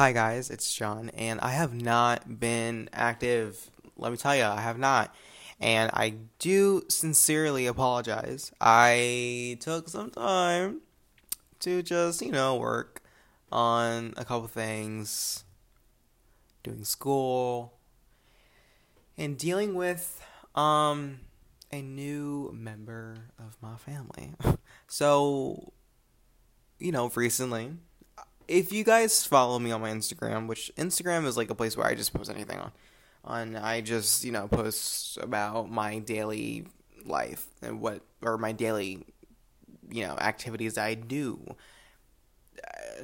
Hi guys, it's John, and I have not been active. Let me tell you, I have not. And I do sincerely apologize. I took some time to just, you know, work on a couple things, doing school, and dealing with um a new member of my family. so, you know, recently if you guys follow me on my Instagram, which Instagram is like a place where I just post anything on, on I just you know post about my daily life and what or my daily you know activities I do.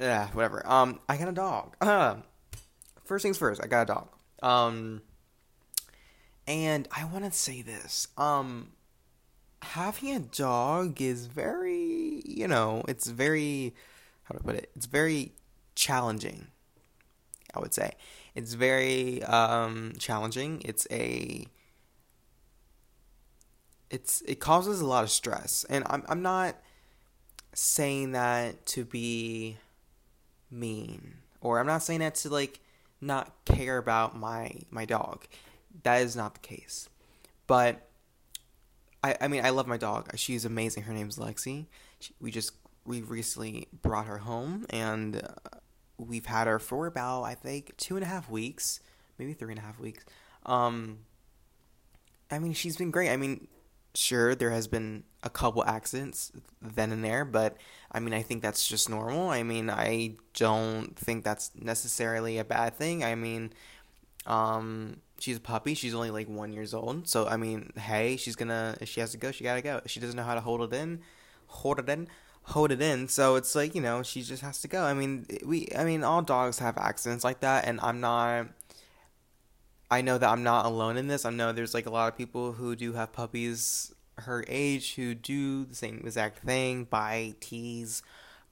Uh, whatever. Um, I got a dog. Uh, first things first, I got a dog. Um, and I want to say this. Um, having a dog is very, you know, it's very how I put it? It's very challenging. I would say it's very um, challenging. It's a it's it causes a lot of stress, and I'm I'm not saying that to be mean, or I'm not saying that to like not care about my my dog. That is not the case, but I I mean I love my dog. She's amazing. Her name's Lexi. She, we just we recently brought her home, and uh, we've had her for about I think two and a half weeks, maybe three and a half weeks. Um, I mean, she's been great. I mean, sure, there has been a couple accidents then and there, but I mean, I think that's just normal. I mean, I don't think that's necessarily a bad thing. I mean, um, she's a puppy. She's only like one years old, so I mean, hey, she's gonna if she has to go, she gotta go. If she doesn't know how to hold it in, hold it in hold it in. So it's like you know she just has to go. I mean we I mean all dogs have accidents like that, and I'm not. I know that I'm not alone in this. I know there's like a lot of people who do have puppies her age who do the same exact thing, bite, tease,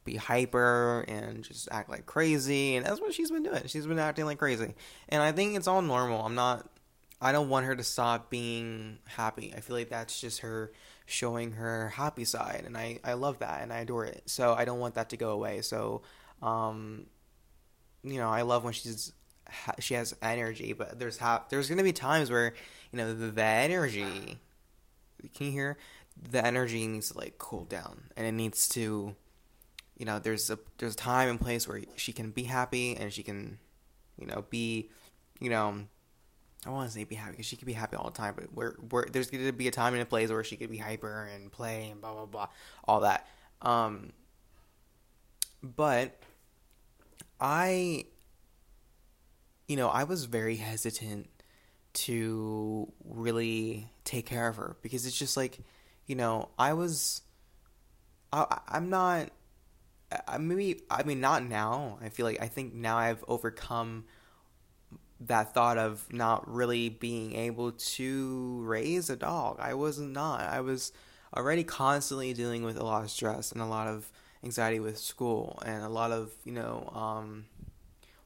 be hyper, and just act like crazy. And that's what she's been doing. She's been acting like crazy. And I think it's all normal. I'm not, I don't want her to stop being happy. I feel like that's just her showing her happy side and I, I love that and I adore it. So I don't want that to go away. So um you know, I love when she's she has energy, but there's ha- there's going to be times where, you know, the, the energy can you hear the energy needs to like cool down and it needs to you know, there's a there's a time and place where she can be happy and she can you know, be you know, I want to say be happy because she could be happy all the time, but there's going to be a time and a place where she could be hyper and play and blah blah blah, all that. Um, but I, you know, I was very hesitant to really take care of her because it's just like, you know, I was, I, I'm not. I maybe I mean not now. I feel like I think now I've overcome that thought of not really being able to raise a dog. I was not. I was already constantly dealing with a lot of stress and a lot of anxiety with school and a lot of, you know, um,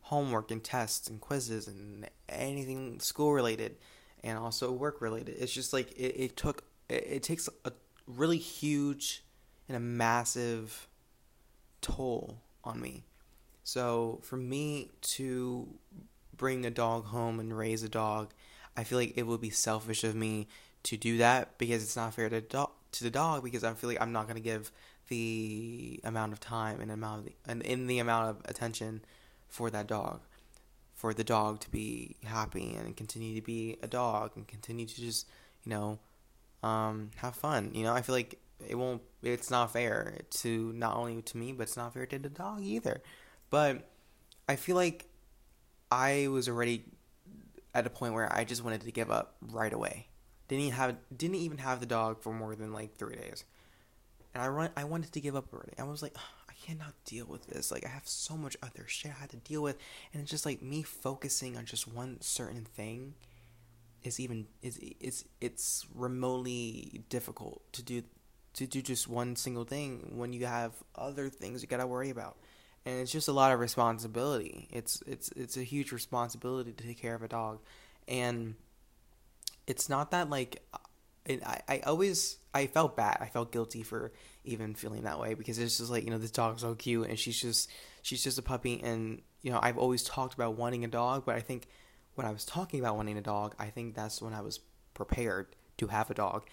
homework and tests and quizzes and anything school related and also work related. It's just like it, it took, it, it takes a really huge and a massive toll on me. So for me to bring a dog home and raise a dog, I feel like it would be selfish of me to do that because it's not fair to do- to the dog because I feel like I'm not going to give the amount of time and amount of the, and in the amount of attention for that dog. For the dog to be happy and continue to be a dog and continue to just you know um, have fun you know? I feel like it won't it's not fair to not only to me but it's not fair to the dog either. But i feel like I was already at a point where I just wanted to give up right away. Didn't even have didn't even have the dog for more than like three days, and I run I wanted to give up already. I was like, I cannot deal with this. Like I have so much other shit I had to deal with, and it's just like me focusing on just one certain thing is even is it's it's remotely difficult to do to do just one single thing when you have other things you gotta worry about and it's just a lot of responsibility. It's it's it's a huge responsibility to take care of a dog, and it's not that like it, I I always I felt bad. I felt guilty for even feeling that way because it's just like you know this dog's so cute and she's just she's just a puppy, and you know I've always talked about wanting a dog, but I think when I was talking about wanting a dog, I think that's when I was prepared to have a dog.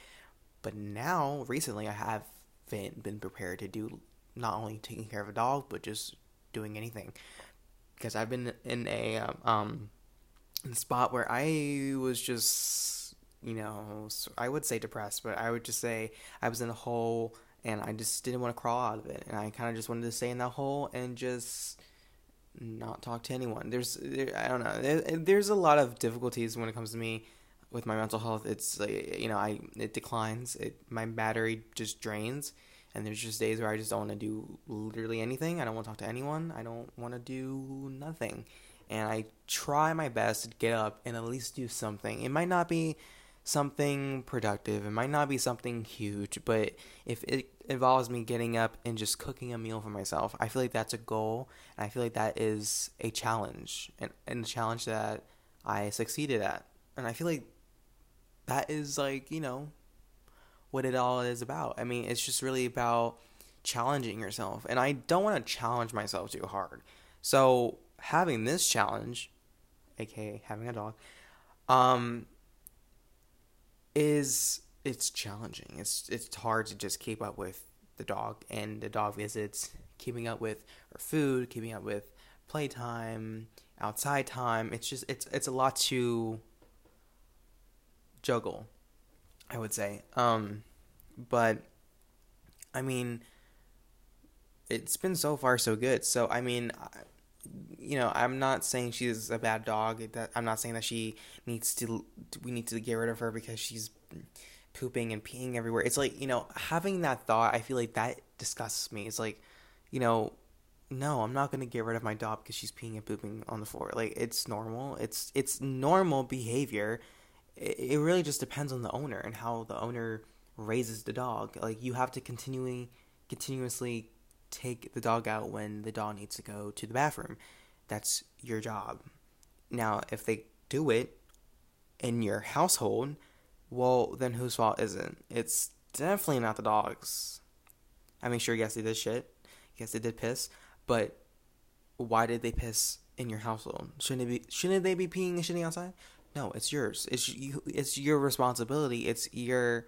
But now, recently, I have been, been prepared to do not only taking care of a dog, but just doing anything. Because I've been in a um, um spot where I was just, you know, I would say depressed, but I would just say I was in a hole and I just didn't want to crawl out of it, and I kind of just wanted to stay in that hole and just not talk to anyone. There's, there, I don't know, there, there's a lot of difficulties when it comes to me with my mental health. It's like you know, I it declines. It my battery just drains, and there's just days where I just don't want to do literally anything. I don't want to talk to anyone. I don't want to do nothing, and I try my best to get up and at least do something. It might not be something productive. It might not be something huge, but if it involves me getting up and just cooking a meal for myself, I feel like that's a goal, and I feel like that is a challenge, and, and a challenge that I succeeded at. And I feel like that is like, you know, what it all is about. I mean, it's just really about challenging yourself. And I don't want to challenge myself too hard. So, having this challenge, aka having a dog, um is it's challenging. It's it's hard to just keep up with the dog and the dog visits, keeping up with her food, keeping up with playtime, outside time. It's just it's it's a lot to juggle, I would say. Um, but I mean, it's been so far so good. So I mean, you know, I'm not saying she's a bad dog. I'm not saying that she needs to. We need to get rid of her because she's pooping and peeing everywhere. It's like you know, having that thought. I feel like that disgusts me. It's like, you know, no, I'm not gonna get rid of my dog because she's peeing and pooping on the floor. Like it's normal. It's it's normal behavior it, really just depends on the owner and how the owner raises the dog. Like you have to continually continuously take the dog out when the dog needs to go to the bathroom. That's your job. Now, if they do it in your household, well, then whose fault is it? It's definitely not the dog's. I mean, sure, yes, they did shit. Yes, they did piss. But why did they piss in your household? Shouldn't be? Shouldn't they be peeing and shitting outside? No, it's yours. It's you. It's your responsibility. It's your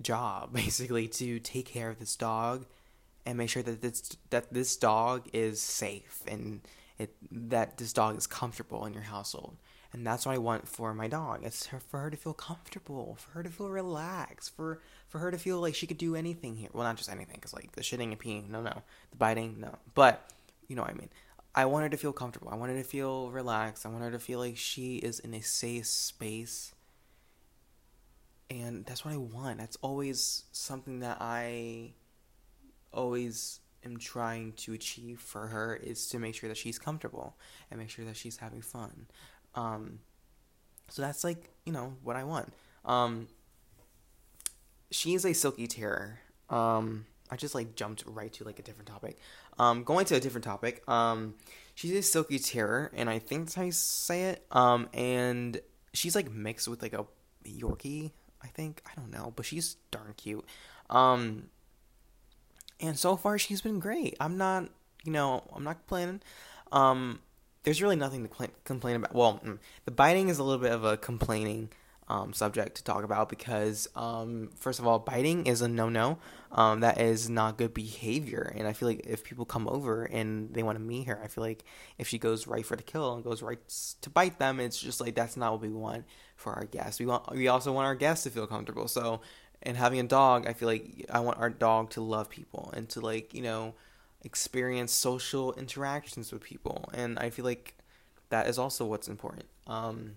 job basically to take care of this dog and make sure that this that this dog is safe and it that this dog is comfortable in your household. And that's what I want for my dog. It's for her to feel comfortable, for her to feel relaxed, for for her to feel like she could do anything here. Well, not just anything, because like the shitting and peeing, no, no, the biting, no. But you know what I mean. I want her to feel comfortable. I want her to feel relaxed. I want her to feel like she is in a safe space. And that's what I want. That's always something that I always am trying to achieve for her is to make sure that she's comfortable and make sure that she's having fun. Um, so that's like, you know, what I want. Um, she is a silky terrier. Um, I just like jumped right to like a different topic. Um, going to a different topic. Um, she's a silky terrier, and I think that's how you say it. Um, and she's like mixed with like a Yorkie. I think I don't know, but she's darn cute. Um, and so far she's been great. I'm not, you know, I'm not complaining. Um, there's really nothing to complain about. Well, mm, the biting is a little bit of a complaining um, subject to talk about because, um, first of all, biting is a no no. Um, that is not good behavior. And I feel like if people come over and they want to meet her, I feel like if she goes right for the kill and goes right to bite them, it's just like that's not what we want for our guests. We want we also want our guests to feel comfortable. So, and having a dog, I feel like I want our dog to love people and to like you know experience social interactions with people. And I feel like that is also what's important. Um,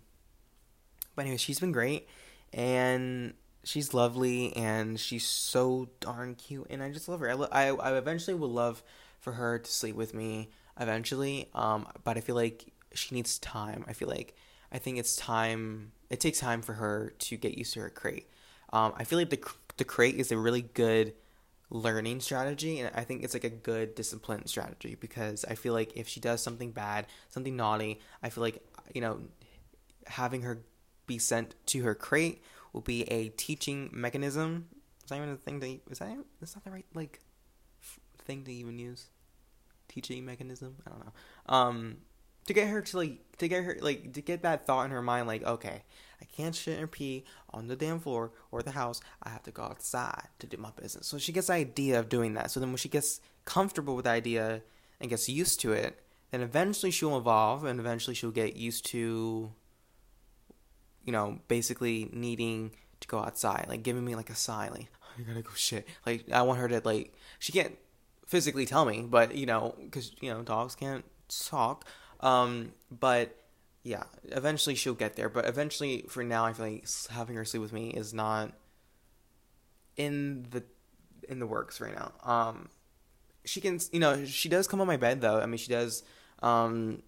but anyway, she's been great, and she's lovely, and she's so darn cute, and I just love her. I, I, I eventually would love for her to sleep with me eventually, um, but I feel like she needs time. I feel like I think it's time. It takes time for her to get used to her crate. Um, I feel like the the crate is a really good learning strategy and i think it's like a good discipline strategy because i feel like if she does something bad something naughty i feel like you know having her be sent to her crate will be a teaching mechanism. Is that even a thing to? Is that? Is that the right like thing to even use? teaching mechanism. I don't know. Um, to get her to like to get her like to get that thought in her mind, like okay, I can't shit and pee on the damn floor or the house. I have to go outside to do my business. So she gets the idea of doing that. So then when she gets comfortable with the idea and gets used to it, then eventually she'll evolve and eventually she'll get used to you know, basically needing to go outside, like giving me like a sign, like oh, you gotta go shit. Like I want her to like she can't physically tell me, but you know, because you know dogs can't talk. Um, but yeah, eventually she'll get there. But eventually, for now, I feel like having her sleep with me is not in the in the works right now. Um, she can, you know, she does come on my bed though. I mean, she does, um,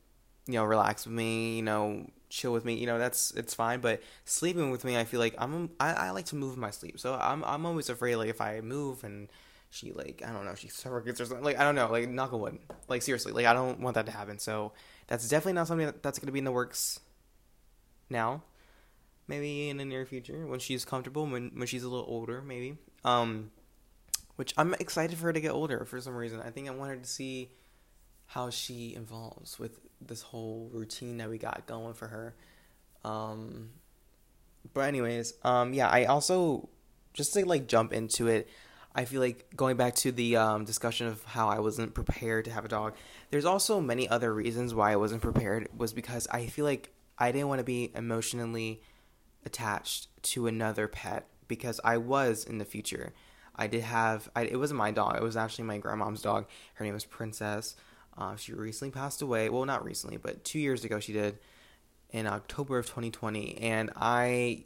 you know, relax with me. You know, chill with me. You know, that's it's fine. But sleeping with me, I feel like I'm I, I like to move my sleep. So I'm I'm always afraid like if I move and she like I don't know she surrogates or something like I don't know like knock on wood like seriously like I don't want that to happen. So that's definitely not something that's to be in the works now. Maybe in the near future when she's comfortable when when she's a little older maybe. Um, which I'm excited for her to get older for some reason. I think I want her to see how she evolves with this whole routine that we got going for her. Um, but anyways, um, yeah, I also just to like jump into it. I feel like going back to the um, discussion of how I wasn't prepared to have a dog. There's also many other reasons why I wasn't prepared. Was because I feel like I didn't want to be emotionally attached to another pet because I was in the future. I did have. I, it wasn't my dog. It was actually my grandmom's dog. Her name was Princess. Uh, she recently passed away. Well, not recently, but two years ago she did, in October of 2020. And I,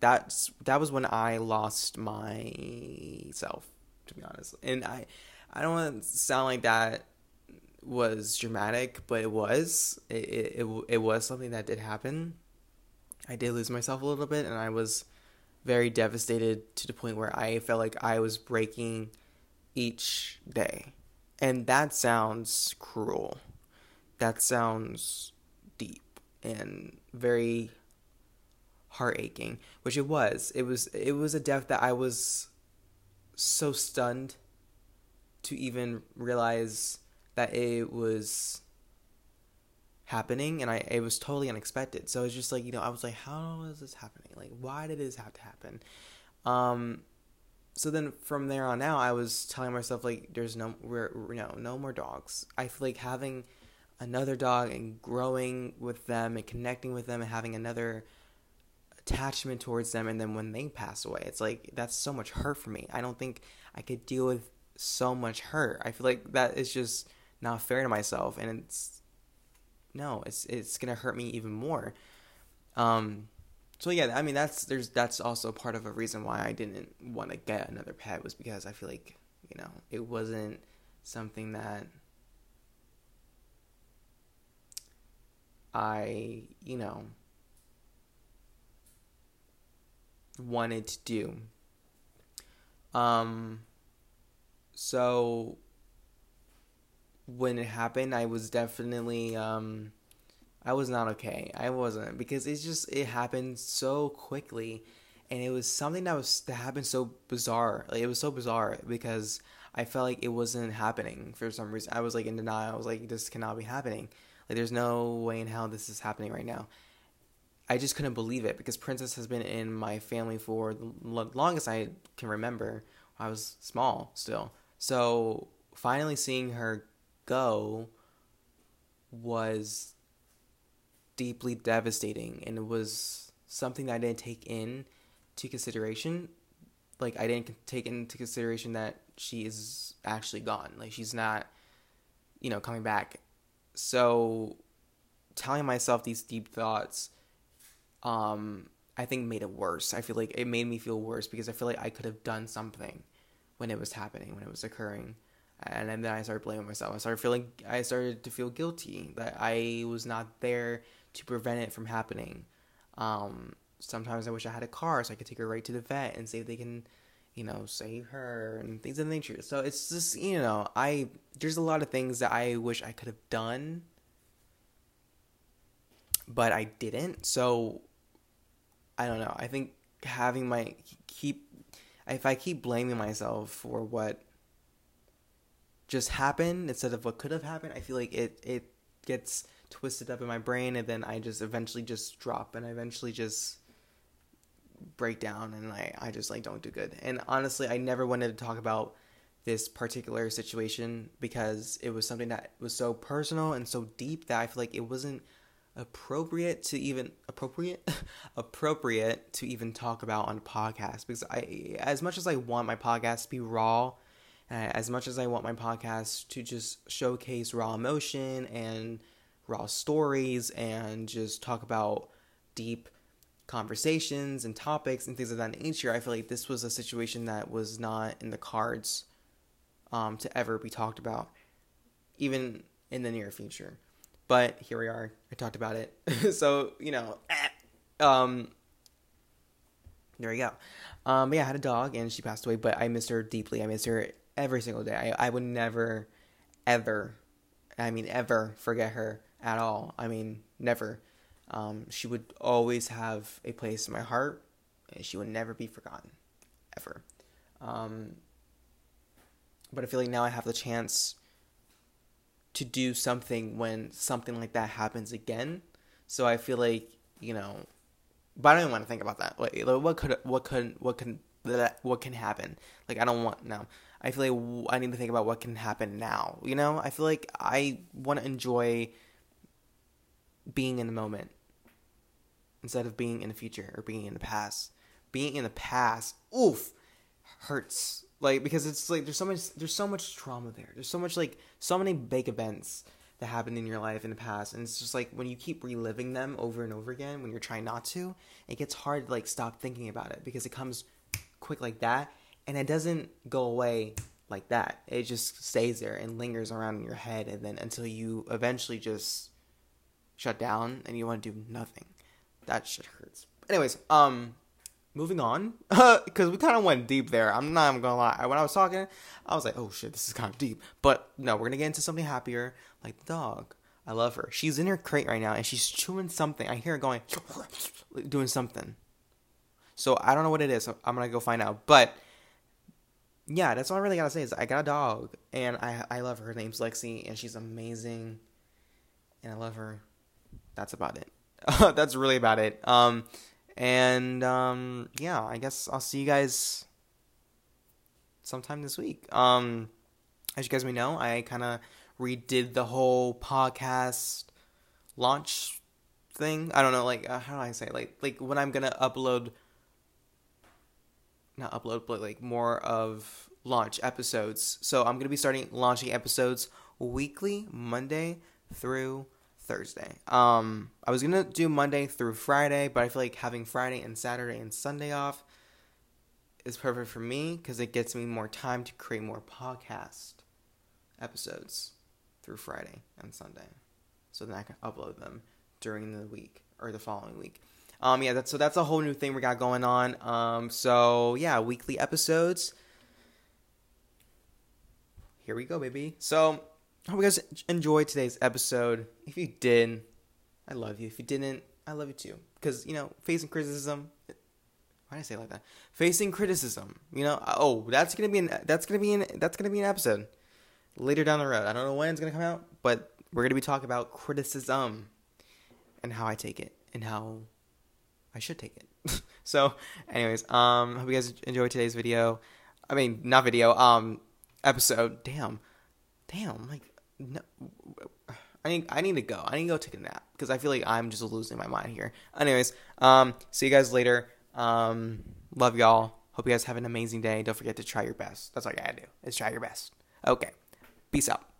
that's that was when I lost myself, to be honest. And I, I don't want to sound like that was dramatic, but it was. It, it it it was something that did happen. I did lose myself a little bit, and I was very devastated to the point where I felt like I was breaking each day and that sounds cruel. That sounds deep and very heart aching, which it was. It was it was a death that I was so stunned to even realize that it was happening and I it was totally unexpected. So it's just like, you know, I was like, how is this happening? Like why did this have to happen? Um so then from there on out, I was telling myself like, there's no, we're, no more dogs. I feel like having another dog and growing with them and connecting with them and having another attachment towards them, and then when they pass away, it's like that's so much hurt for me. I don't think I could deal with so much hurt. I feel like that is just not fair to myself, and it's no, it's it's gonna hurt me even more. Um, so yeah, I mean that's there's that's also part of a reason why I didn't want to get another pet was because I feel like you know it wasn't something that I you know wanted to do. Um so when it happened I was definitely um I was not okay. I wasn't because it's just it happened so quickly, and it was something that was that happened so bizarre. Like it was so bizarre because I felt like it wasn't happening for some reason. I was like in denial. I was like, this cannot be happening. Like there's no way in hell this is happening right now. I just couldn't believe it because Princess has been in my family for the longest I can remember. I was small still. So finally seeing her go was deeply devastating and it was something that I didn't take in to consideration. Like I didn't take into consideration that she is actually gone. Like she's not, you know, coming back. So telling myself these deep thoughts, um, I think made it worse. I feel like it made me feel worse because I feel like I could have done something when it was happening, when it was occurring. And then I started blaming myself. I started feeling, I started to feel guilty that I was not there to prevent it from happening. Um, sometimes I wish I had a car so I could take her right to the vet and see if they can, you know, save her and things of the nature. So it's just, you know, I there's a lot of things that I wish I could have done, but I didn't. So I don't know. I think having my keep if I keep blaming myself for what just happen instead of what could have happened, I feel like it it gets twisted up in my brain and then I just eventually just drop and I eventually just break down and I, I just like don't do good. And honestly, I never wanted to talk about this particular situation because it was something that was so personal and so deep that I feel like it wasn't appropriate to even appropriate appropriate to even talk about on a podcast because I as much as I want my podcast to be raw as much as I want my podcast to just showcase raw emotion and raw stories and just talk about deep conversations and topics and things of that nature, I feel like this was a situation that was not in the cards um, to ever be talked about, even in the near future. But here we are. I talked about it. so, you know, um, there you go. Um, yeah, I had a dog and she passed away, but I missed her deeply. I miss her every single day. I, I would never, ever, I mean, ever forget her at all. I mean, never. Um, she would always have a place in my heart, and she would never be forgotten, ever. Um, but I feel like now I have the chance to do something when something like that happens again. So I feel like you know, but I don't even want to think about that. Like, what could what could what can what can happen? Like I don't want no. I feel like I need to think about what can happen now. You know, I feel like I want to enjoy being in the moment instead of being in the future or being in the past. Being in the past, oof, hurts. Like because it's like there's so much there's so much trauma there. There's so much like so many big events that happened in your life in the past and it's just like when you keep reliving them over and over again when you're trying not to, it gets hard to like stop thinking about it because it comes quick like that and it doesn't go away like that. It just stays there and lingers around in your head and then until you eventually just shut down and you want to do nothing. That shit hurts. Anyways, um, moving on because we kind of went deep there. I'm not even gonna lie. When I was talking, I was like, "Oh shit, this is kind of deep." But no, we're gonna get into something happier, like the dog. I love her. She's in her crate right now and she's chewing something. I hear her going, doing something. So I don't know what it is. So I'm gonna go find out. But yeah, that's all I really gotta say is I got a dog and I I love her. Her name's Lexi and she's amazing, and I love her that's about it. that's really about it. Um, and um, yeah, I guess I'll see you guys sometime this week. Um, as you guys may know, I kind of redid the whole podcast launch thing. I don't know, like uh, how do I say, it? like like when I'm gonna upload, not upload, but like more of launch episodes. So I'm gonna be starting launching episodes weekly, Monday through Thursday. Um, I was gonna do Monday through Friday, but I feel like having Friday and Saturday and Sunday off is perfect for me because it gets me more time to create more podcast episodes through Friday and Sunday, so then I can upload them during the week or the following week. Um, yeah, that's so that's a whole new thing we got going on. Um, so yeah, weekly episodes. Here we go, baby. So I hope you guys enjoyed today's episode. If you did, I love you. If you didn't, I love you too. Because, you know, facing criticism. Why did I say like that? Facing criticism. You know, oh, that's gonna be an that's gonna be an that's gonna be an episode later down the road. I don't know when it's gonna come out, but we're gonna be talking about criticism and how I take it and how I should take it. so, anyways, um, hope you guys enjoyed today's video. I mean, not video, um, episode. Damn, damn, like no, I need I need to go. I need to go take a nap because I feel like I'm just losing my mind here. Anyways, um, see you guys later. Um, love y'all. Hope you guys have an amazing day. Don't forget to try your best. That's all you gotta do. Is try your best. Okay. Peace out.